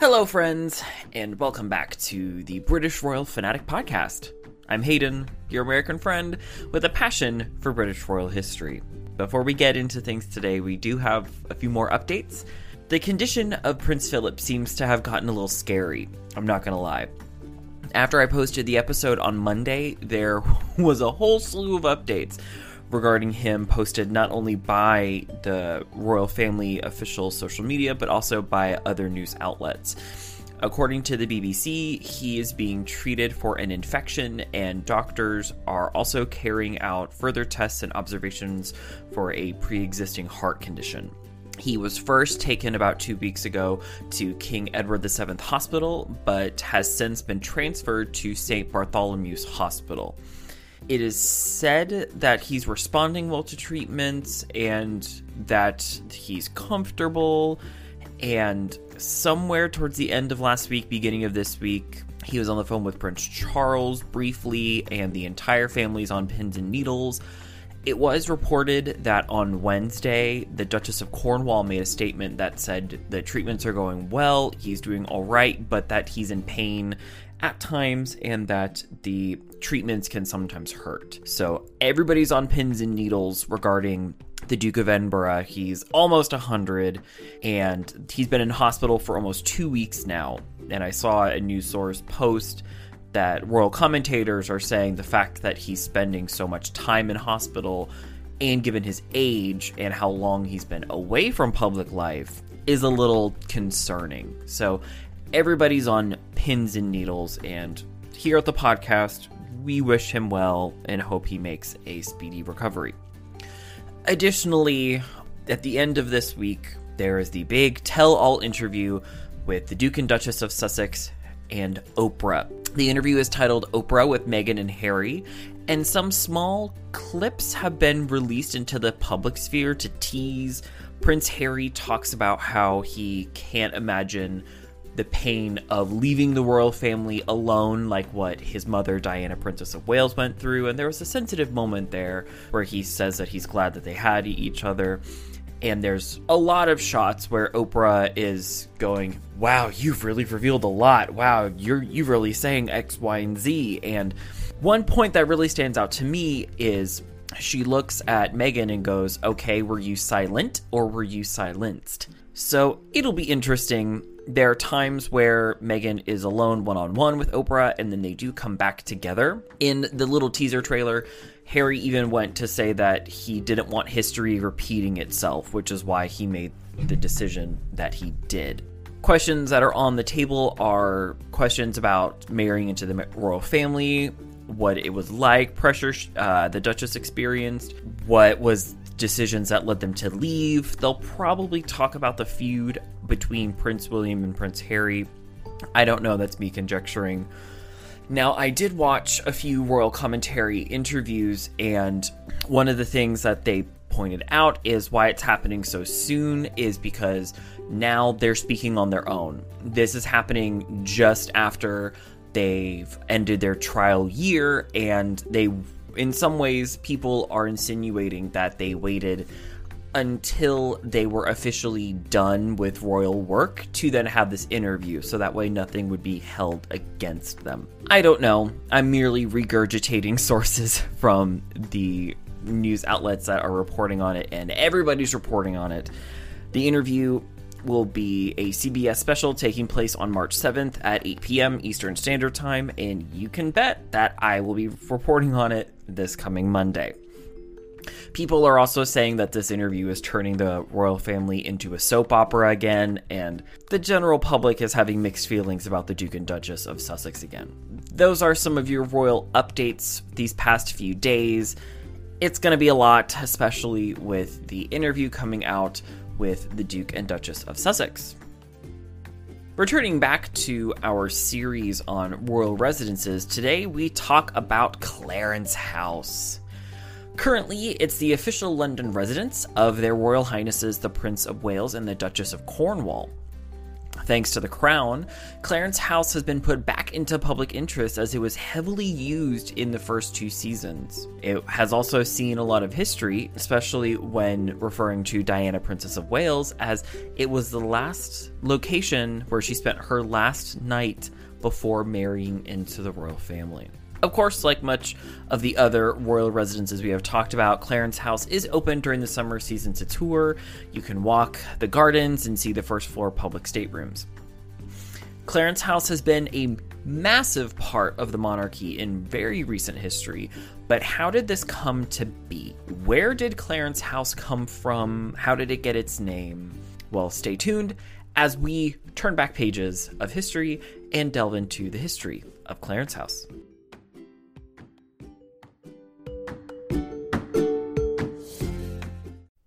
Hello, friends, and welcome back to the British Royal Fanatic Podcast. I'm Hayden, your American friend with a passion for British royal history. Before we get into things today, we do have a few more updates. The condition of Prince Philip seems to have gotten a little scary, I'm not gonna lie. After I posted the episode on Monday, there was a whole slew of updates regarding him posted not only by the royal family official social media, but also by other news outlets. According to the BBC, he is being treated for an infection, and doctors are also carrying out further tests and observations for a pre existing heart condition. He was first taken about two weeks ago to King Edward VII Hospital, but has since been transferred to St. Bartholomew's Hospital. It is said that he's responding well to treatments and that he's comfortable. And somewhere towards the end of last week, beginning of this week, he was on the phone with Prince Charles briefly, and the entire family's on pins and needles. It was reported that on Wednesday, the Duchess of Cornwall made a statement that said the treatments are going well, he's doing all right, but that he's in pain at times and that the treatments can sometimes hurt. So everybody's on pins and needles regarding the Duke of Edinburgh. He's almost 100 and he's been in hospital for almost two weeks now. And I saw a news source post that royal commentators are saying the fact that he's spending so much time in hospital and given his age and how long he's been away from public life is a little concerning. So everybody's on pins and needles and here at the podcast we wish him well and hope he makes a speedy recovery. Additionally, at the end of this week, there is the big tell all interview with the Duke and Duchess of Sussex and Oprah. The interview is titled Oprah with Meghan and Harry, and some small clips have been released into the public sphere to tease. Prince Harry talks about how he can't imagine the pain of leaving the royal family alone, like what his mother, Diana, Princess of Wales, went through. And there was a sensitive moment there where he says that he's glad that they had each other. And there's a lot of shots where Oprah is going, "Wow, you've really revealed a lot. Wow, you're you really saying X, Y, and Z." And one point that really stands out to me is she looks at Meghan and goes, "Okay, were you silent or were you silenced?" So it'll be interesting there are times where Meghan is alone one on one with Oprah, and then they do come back together. In the little teaser trailer, Harry even went to say that he didn't want history repeating itself, which is why he made the decision that he did. Questions that are on the table are questions about marrying into the royal family, what it was like, pressure uh, the Duchess experienced, what was decisions that led them to leave. They'll probably talk about the feud between Prince William and Prince Harry. I don't know, that's me conjecturing. Now, I did watch a few royal commentary interviews, and one of the things that they pointed out is why it's happening so soon is because now they're speaking on their own. This is happening just after they've ended their trial year, and they in some ways, people are insinuating that they waited until they were officially done with royal work to then have this interview, so that way nothing would be held against them. I don't know. I'm merely regurgitating sources from the news outlets that are reporting on it, and everybody's reporting on it. The interview will be a CBS special taking place on March 7th at 8 p.m. Eastern Standard Time, and you can bet that I will be reporting on it this coming Monday. People are also saying that this interview is turning the royal family into a soap opera again, and the general public is having mixed feelings about the Duke and Duchess of Sussex again. Those are some of your royal updates these past few days. It's going to be a lot, especially with the interview coming out with the Duke and Duchess of Sussex. Returning back to our series on royal residences, today we talk about Clarence House. Currently, it's the official London residence of their Royal Highnesses the Prince of Wales and the Duchess of Cornwall. Thanks to the Crown, Clarence House has been put back into public interest as it was heavily used in the first two seasons. It has also seen a lot of history, especially when referring to Diana, Princess of Wales, as it was the last location where she spent her last night before marrying into the royal family. Of course, like much of the other royal residences we have talked about, Clarence House is open during the summer season to tour. You can walk the gardens and see the first floor public staterooms. Clarence House has been a massive part of the monarchy in very recent history, but how did this come to be? Where did Clarence House come from? How did it get its name? Well, stay tuned as we turn back pages of history and delve into the history of Clarence House.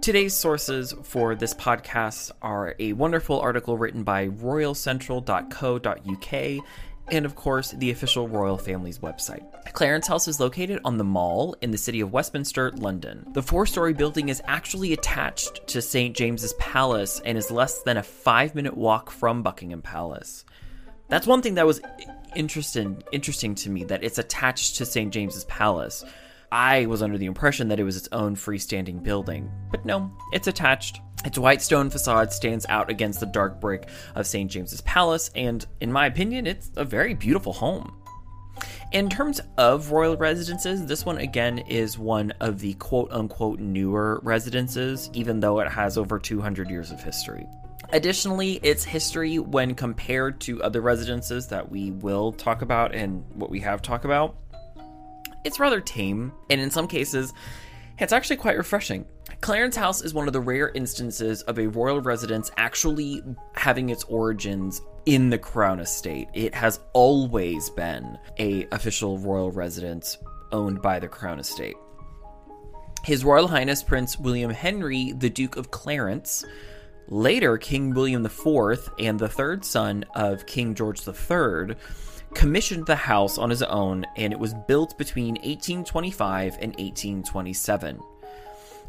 Today's sources for this podcast are a wonderful article written by royalcentral.co.uk and, of course, the official royal family's website. Clarence House is located on the Mall in the city of Westminster, London. The four story building is actually attached to St. James's Palace and is less than a five minute walk from Buckingham Palace. That's one thing that was interesting interesting to me that it's attached to St. James's Palace. I was under the impression that it was its own freestanding building, but no, it's attached. Its white stone facade stands out against the dark brick of St. James's Palace, and in my opinion, it's a very beautiful home. In terms of royal residences, this one again is one of the quote unquote newer residences, even though it has over 200 years of history. Additionally, its history, when compared to other residences that we will talk about and what we have talked about, it's rather tame, and in some cases, it's actually quite refreshing. Clarence House is one of the rare instances of a royal residence actually having its origins in the crown estate. It has always been a official royal residence owned by the crown estate. His Royal Highness Prince William Henry, the Duke of Clarence, later King William IV and the third son of King George III, commissioned the house on his own, and it was built between 1825 and 1827.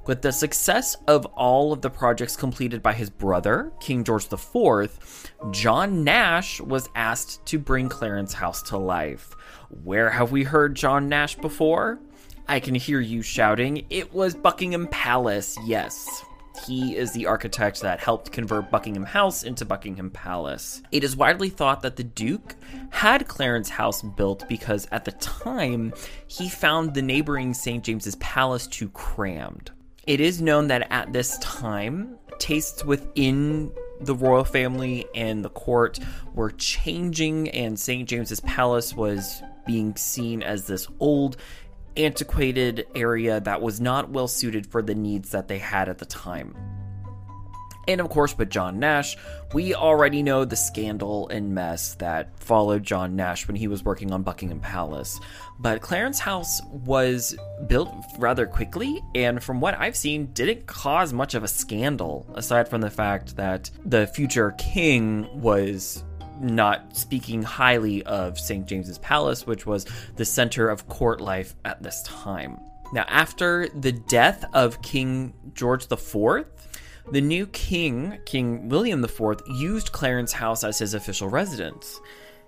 With the success of all of the projects completed by his brother, King George IV, John Nash was asked to bring Clarence House to life. Where have we heard John Nash before? I can hear you shouting, it was Buckingham Palace, yes. He is the architect that helped convert Buckingham House into Buckingham Palace. It is widely thought that the Duke had Clarence House built because at the time he found the neighboring St. James's Palace too crammed. It is known that at this time, tastes within the royal family and the court were changing, and St. James's Palace was being seen as this old antiquated area that was not well suited for the needs that they had at the time. And of course, with John Nash, we already know the scandal and mess that followed John Nash when he was working on Buckingham Palace. But Clarence House was built rather quickly, and from what I've seen, didn't cause much of a scandal, aside from the fact that the future king was not speaking highly of St. James's Palace, which was the center of court life at this time. Now, after the death of King George IV, the new king, King William IV, used Clarence House as his official residence.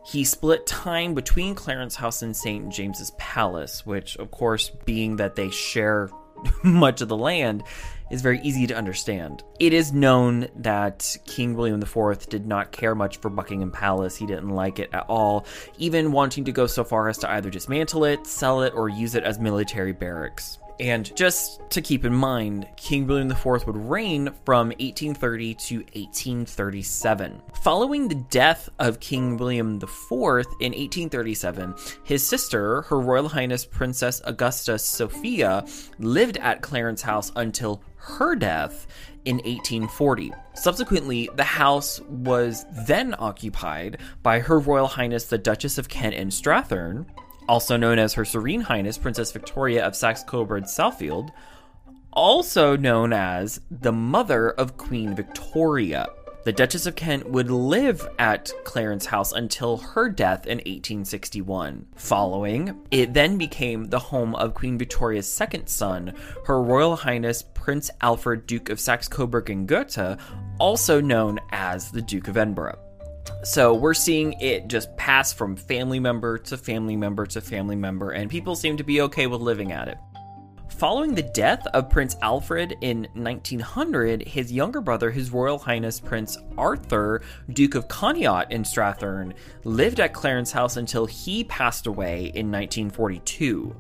He split time between Clarence House and St. James's Palace, which, of course, being that they share much of the land is very easy to understand. It is known that King William IV did not care much for Buckingham Palace. He didn't like it at all, even wanting to go so far as to either dismantle it, sell it, or use it as military barracks. And just to keep in mind, King William IV would reign from 1830 to 1837. Following the death of King William IV in 1837, his sister, Her Royal Highness Princess Augusta Sophia, lived at Clarence House until her death in 1840. Subsequently, the house was then occupied by Her Royal Highness the Duchess of Kent and Strathearn, also known as Her Serene Highness Princess Victoria of Saxe Coburg Saalfeld, also known as the mother of Queen Victoria. The Duchess of Kent would live at Clarence House until her death in 1861. Following, it then became the home of Queen Victoria's second son, Her Royal Highness Prince Alfred, Duke of Saxe Coburg and Gotha, also known as the Duke of Edinburgh. So we're seeing it just pass from family member to family member to family member, and people seem to be okay with living at it. Following the death of Prince Alfred in 1900, his younger brother, His Royal Highness Prince Arthur, Duke of Connaught in Strathearn, lived at Clarence House until he passed away in 1942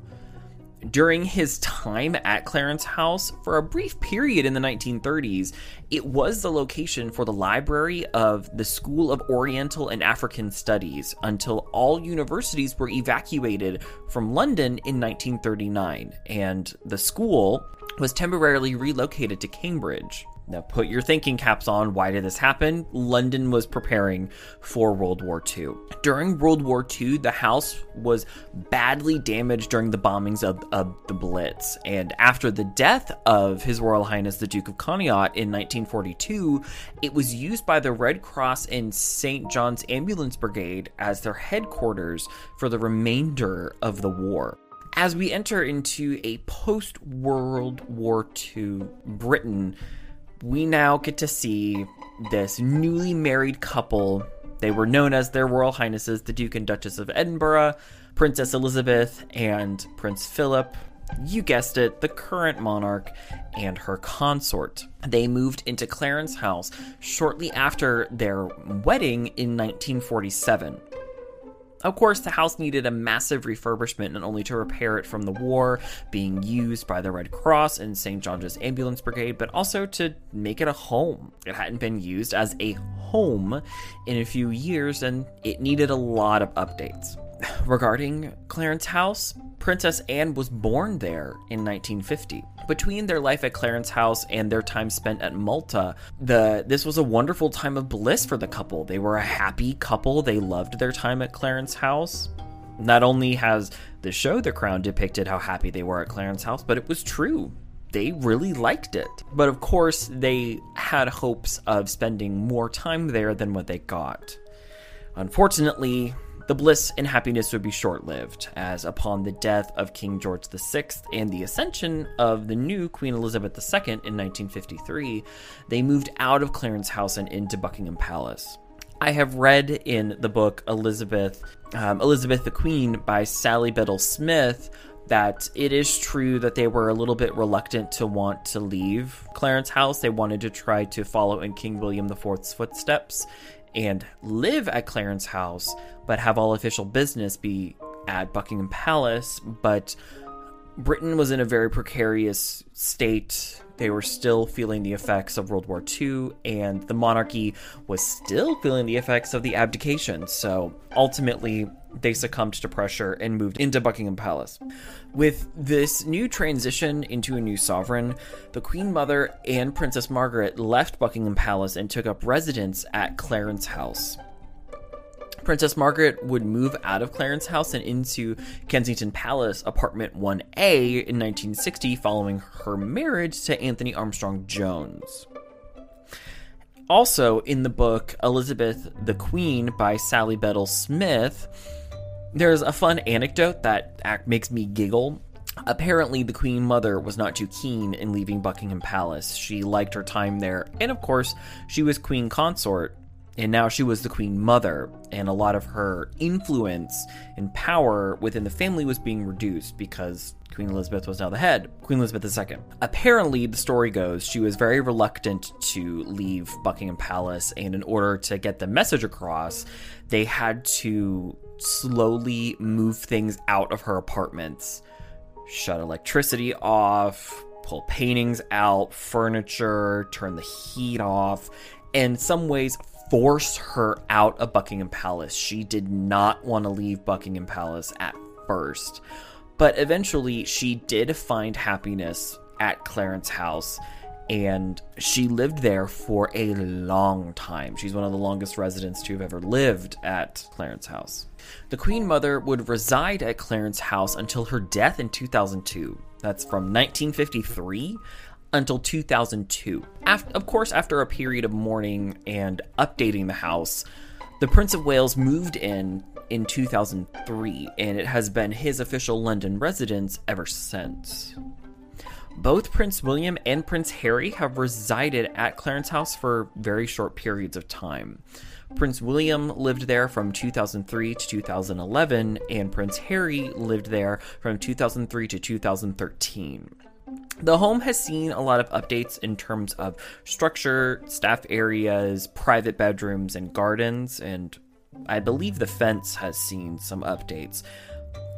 during his time at Clarence House, for a brief period in the 1930s, it was the location for the library of the School of Oriental and African Studies until all universities were evacuated from London in 1939, and the school was temporarily relocated to Cambridge. Now, put your thinking caps on. Why did this happen? London was preparing for World War II. During World War II, the house was badly damaged during the bombings of, of the Blitz. And after the death of His Royal Highness the Duke of Connaught in 1942, it was used by the Red Cross and St. John's Ambulance Brigade as their headquarters for the remainder of the war as we enter into a post World War II Britain, we now get to see this newly married couple. They were known as their Royal Highnesses, the Duke and Duchess of Edinburgh, Princess Elizabeth, and Prince Philip. You guessed it, the current monarch and her consort. They moved into Clarence House shortly after their wedding in 1947. Of course, the house needed a massive refurbishment not only to repair it from the war being used by the Red Cross and St. John's Ambulance Brigade, but also to make it a home. It hadn't been used as a home in a few years and it needed a lot of updates. Regarding Clarence House, Princess Anne was born there in 1950. Between their life at Clarence House and their time spent at Malta, the this was a wonderful time of bliss for the couple. They were a happy couple. They loved their time at Clarence House. Not only has the show The Crown depicted how happy they were at Clarence House, but it was true. They really liked it. But of course, they had hopes of spending more time there than what they got. Unfortunately, the bliss and happiness would be short lived, as upon the death of King George VI and the ascension of the new Queen Elizabeth II in 1953, they moved out of Clarence House and into Buckingham Palace. I have read in the book Elizabeth, um, Elizabeth the Queen by Sally Bedell Smith that it is true that they were a little bit reluctant to want to leave Clarence House. They wanted to try to follow in King William IV's footsteps and live at Clarence House, but have all official business be at Buckingham Palace. But Britain was in a very precarious state. They were still feeling the effects of World War II, and the monarchy was still feeling the effects of the abdication. So ultimately, they succumbed to pressure and moved into Buckingham Palace. With this new transition into a new sovereign, the Queen Mother and Princess Margaret left Buckingham Palace and took up residence at Clarence House. Princess Margaret would move out of Clarence House and into Kensington Palace, apartment 1A, in 1960, following her marriage to Anthony Armstrong Jones. Also, in the book Elizabeth the Queen by Sally Bedell Smith, there's a fun anecdote that makes me giggle. Apparently, the Queen Mother was not too keen in leaving Buckingham Palace. She liked her time there, and of course, she was Queen Consort. And now she was the queen mother, and a lot of her influence and power within the family was being reduced because Queen Elizabeth was now the head, Queen Elizabeth II. Apparently, the story goes, she was very reluctant to leave Buckingham Palace, and in order to get the message across, they had to slowly move things out of her apartments, shut electricity off, pull paintings out, furniture, turn the heat off, in some ways force her out of Buckingham Palace. She did not want to leave Buckingham Palace at first. But eventually, she did find happiness at Clarence House and she lived there for a long time. She's one of the longest residents to have ever lived at Clarence House. The Queen Mother would reside at Clarence House until her death in 2002. That's from 1953 until 2002. After, of course, after a period of mourning and updating the house, the Prince of Wales moved in in 2003, and it has been his official London residence ever since. Both Prince William and Prince Harry have resided at Clarence House for very short periods of time. Prince William lived there from 2003 to 2011, and Prince Harry lived there from 2003 to 2013. The home has seen a lot of updates in terms of structure, staff areas, private bedrooms, and gardens, and I believe the fence has seen some updates.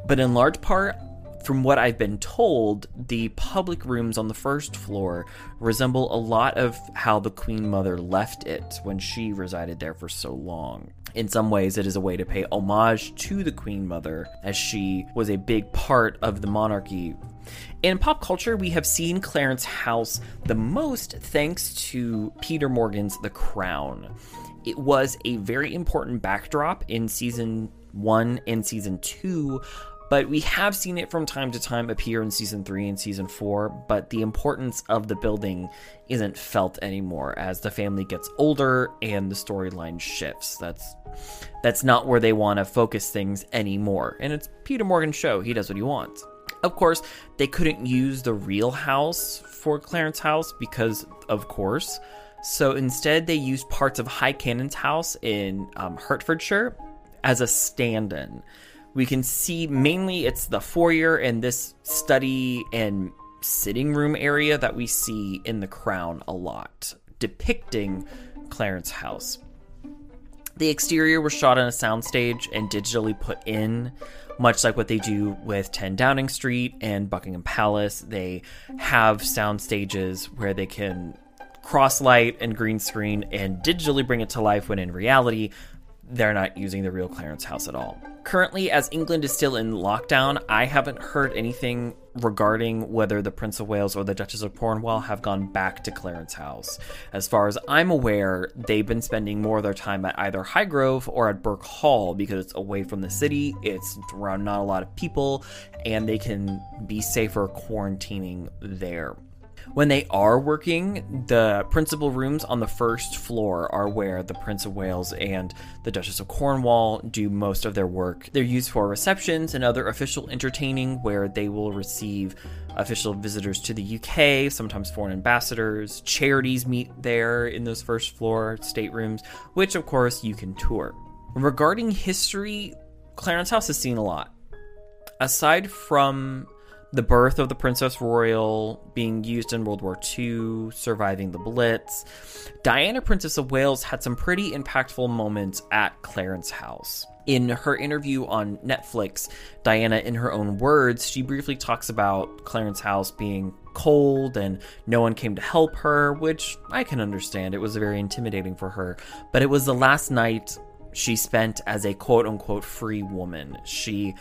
But in large part, from what I've been told, the public rooms on the first floor resemble a lot of how the Queen Mother left it when she resided there for so long. In some ways, it is a way to pay homage to the Queen Mother, as she was a big part of the monarchy. In pop culture, we have seen Clarence House the most thanks to Peter Morgan's The Crown. It was a very important backdrop in season one and season two but we have seen it from time to time appear in season three and season four, but the importance of the building isn't felt anymore as the family gets older and the storyline shifts. That's that's not where they want to focus things anymore. And it's Peter Morgan's show. He does what he wants. Of course, they couldn't use the real house for Clarence House because, of course. So instead, they used parts of High Cannon's house in um, Hertfordshire as a stand in we can see mainly it's the foyer and this study and sitting room area that we see in The Crown a lot, depicting Clarence House. The exterior was shot on a soundstage and digitally put in, much like what they do with 10 Downing Street and Buckingham Palace. They have sound stages where they can cross light and green screen and digitally bring it to life when in reality they're not using the real Clarence House at all. Currently, as England is still in lockdown, I haven't heard anything regarding whether the Prince of Wales or the Duchess of Cornwall have gone back to Clarence House. As far as I'm aware, they've been spending more of their time at either Highgrove or at Birkhall because it's away from the city, it's around not a lot of people, and they can be safer quarantining there. When they are working, the principal rooms on the first floor are where the Prince of Wales and the Duchess of Cornwall do most of their work. They're used for receptions and other official entertaining where they will receive official visitors to the UK, sometimes foreign ambassadors. Charities meet there in those first floor staterooms, which of course you can tour. Regarding history, Clarence House has seen a lot. Aside from the birth of the Princess Royal being used in World War II, surviving the Blitz. Diana, Princess of Wales, had some pretty impactful moments at Clarence House. In her interview on Netflix, Diana, in her own words, she briefly talks about Clarence House being cold and no one came to help her, which I can understand. It was very intimidating for her. But it was the last night she spent as a quote unquote free woman. She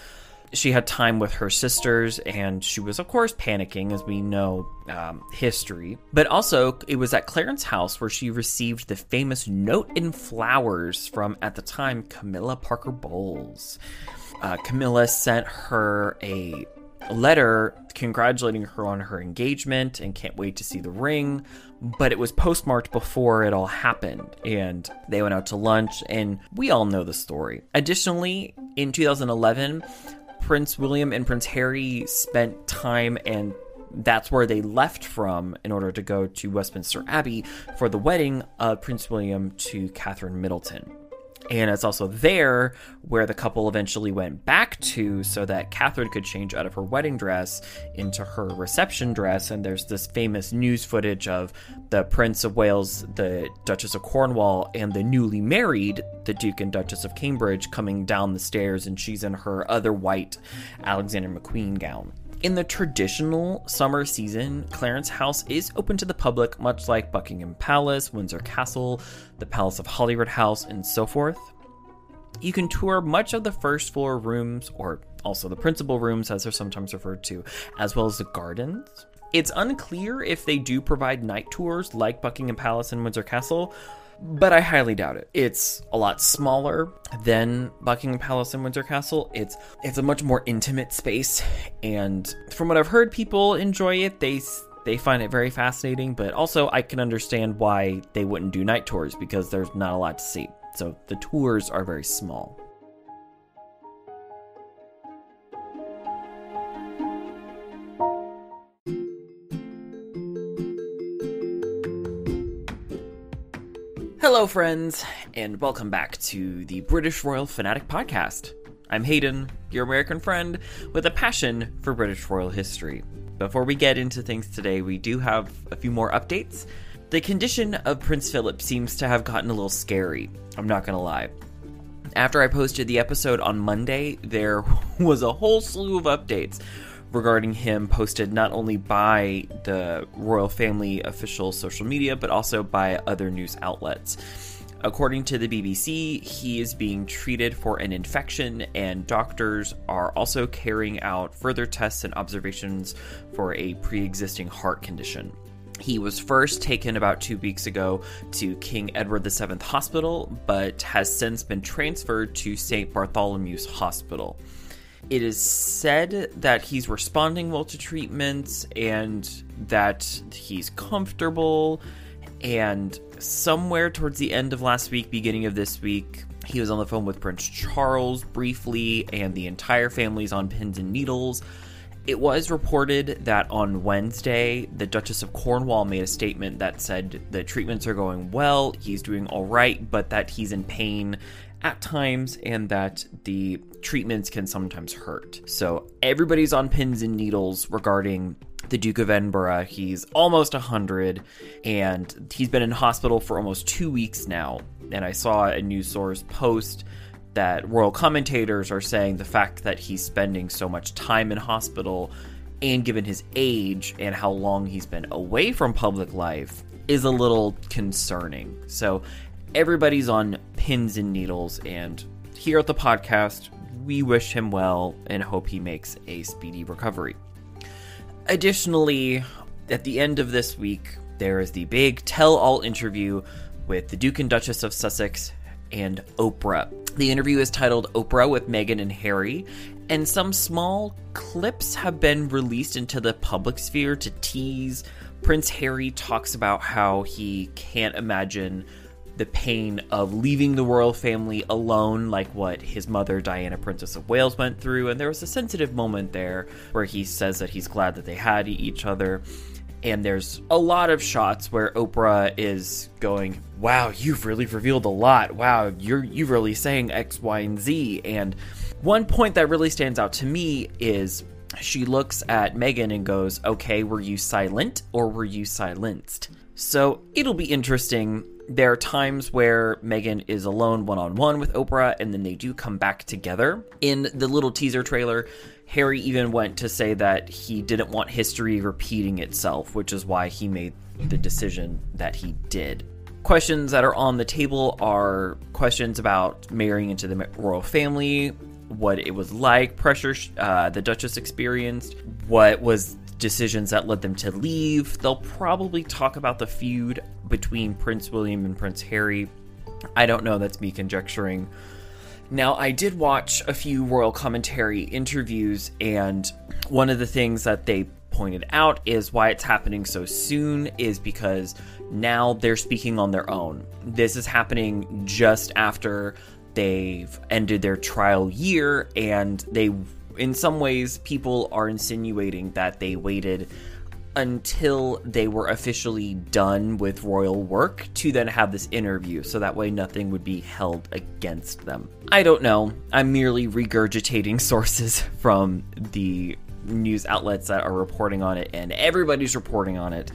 she had time with her sisters, and she was, of course, panicking, as we know um, history. But also, it was at Clarence house where she received the famous note in flowers from, at the time, Camilla Parker Bowles. Uh, Camilla sent her a letter congratulating her on her engagement and can't wait to see the ring. But it was postmarked before it all happened, and they went out to lunch, and we all know the story. Additionally, in 2011, Prince William and Prince Harry spent time and that's where they left from in order to go to Westminster Abbey for the wedding of Prince William to Catherine Middleton. And it's also there where the couple eventually went back to so that Catherine could change out of her wedding dress into her reception dress. And there's this famous news footage of the Prince of Wales, the Duchess of Cornwall, and the newly married, the Duke and Duchess of Cambridge, coming down the stairs, and she's in her other white Alexander McQueen gown. In the traditional summer season, Clarence House is open to the public, much like Buckingham Palace, Windsor Castle, the Palace of Holyrood House, and so forth. You can tour much of the first floor rooms, or also the principal rooms, as they're sometimes referred to, as well as the gardens. It's unclear if they do provide night tours like Buckingham Palace and Windsor Castle, but I highly doubt it. It's a lot smaller than Buckingham Palace and Windsor Castle. It's it's a much more intimate space, and from what I've heard, people enjoy it. They they find it very fascinating, but also I can understand why they wouldn't do night tours because there's not a lot to see. So the tours are very small. Hello, friends, and welcome back to the British Royal Fanatic Podcast. I'm Hayden, your American friend with a passion for British royal history. Before we get into things today, we do have a few more updates. The condition of Prince Philip seems to have gotten a little scary, I'm not gonna lie. After I posted the episode on Monday, there was a whole slew of updates regarding him posted not only by the royal family official social media, but also by other news outlets. According to the BBC, he is being treated for an infection, and doctors are also carrying out further tests and observations for a pre existing heart condition. He was first taken about two weeks ago to King Edward VII Hospital, but has since been transferred to St. Bartholomew's Hospital. It is said that he's responding well to treatments and that he's comfortable. And somewhere towards the end of last week, beginning of this week, he was on the phone with Prince Charles briefly, and the entire family's on pins and needles. It was reported that on Wednesday, the Duchess of Cornwall made a statement that said the treatments are going well, he's doing all right, but that he's in pain at times and that the treatments can sometimes hurt. So everybody's on pins and needles regarding the Duke of Edinburgh. He's almost 100 and he's been in hospital for almost two weeks now. And I saw a news source post that royal commentators are saying the fact that he's spending so much time in hospital and given his age and how long he's been away from public life is a little concerning. So everybody's on pins and needles. And here at the podcast, we wish him well and hope he makes a speedy recovery. Additionally, at the end of this week, there is the big tell all interview with the Duke and Duchess of Sussex and Oprah. The interview is titled Oprah with Meghan and Harry, and some small clips have been released into the public sphere to tease. Prince Harry talks about how he can't imagine the pain of leaving the royal family alone, like what his mother, Diana, Princess of Wales, went through. And there was a sensitive moment there where he says that he's glad that they had each other. And there's a lot of shots where Oprah is going, "Wow, you've really revealed a lot. Wow, you're you really saying X, Y, and Z." And one point that really stands out to me is she looks at Meghan and goes, "Okay, were you silent or were you silenced?" So it'll be interesting there are times where Meghan is alone one on one with Oprah, and then they do come back together. In the little teaser trailer, Harry even went to say that he didn't want history repeating itself, which is why he made the decision that he did. Questions that are on the table are questions about marrying into the royal family, what it was like, pressure uh, the Duchess experienced, what was decisions that led them to leave. They'll probably talk about the feud between Prince William and Prince Harry. I don't know, that's me conjecturing. Now, I did watch a few royal commentary interviews, and one of the things that they pointed out is why it's happening so soon is because now they're speaking on their own. This is happening just after they've ended their trial year, and they, in some ways, people are insinuating that they waited until they were officially done with royal work to then have this interview, so that way nothing would be held against them. I don't know. I'm merely regurgitating sources from the news outlets that are reporting on it, and everybody's reporting on it.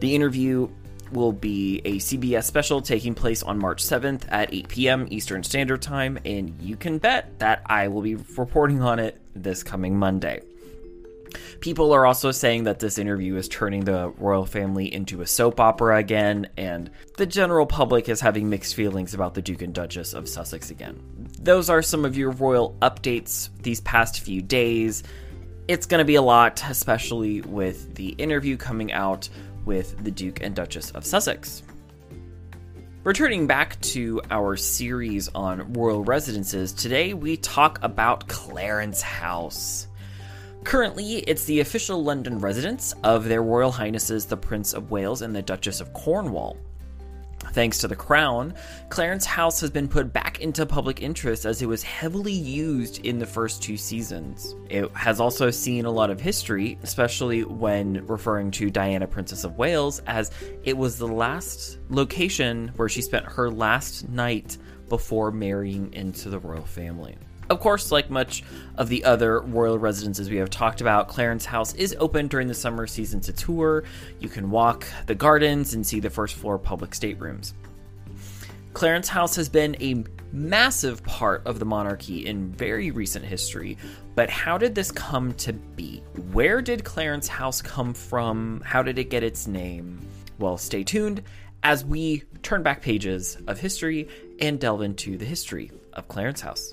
The interview will be a CBS special taking place on March 7th at 8 p.m. Eastern Standard Time, and you can bet that I will be reporting on it this coming Monday. People are also saying that this interview is turning the royal family into a soap opera again, and the general public is having mixed feelings about the Duke and Duchess of Sussex again. Those are some of your royal updates these past few days. It's going to be a lot, especially with the interview coming out with the Duke and Duchess of Sussex. Returning back to our series on royal residences, today we talk about Clarence House. Currently, it's the official London residence of Their Royal Highnesses the Prince of Wales and the Duchess of Cornwall. Thanks to the Crown, Clarence House has been put back into public interest as it was heavily used in the first two seasons. It has also seen a lot of history, especially when referring to Diana, Princess of Wales, as it was the last location where she spent her last night before marrying into the royal family. Of course, like much of the other royal residences we have talked about, Clarence House is open during the summer season to tour. You can walk the gardens and see the first floor public staterooms. Clarence House has been a massive part of the monarchy in very recent history, but how did this come to be? Where did Clarence House come from? How did it get its name? Well, stay tuned as we turn back pages of history and delve into the history of Clarence House.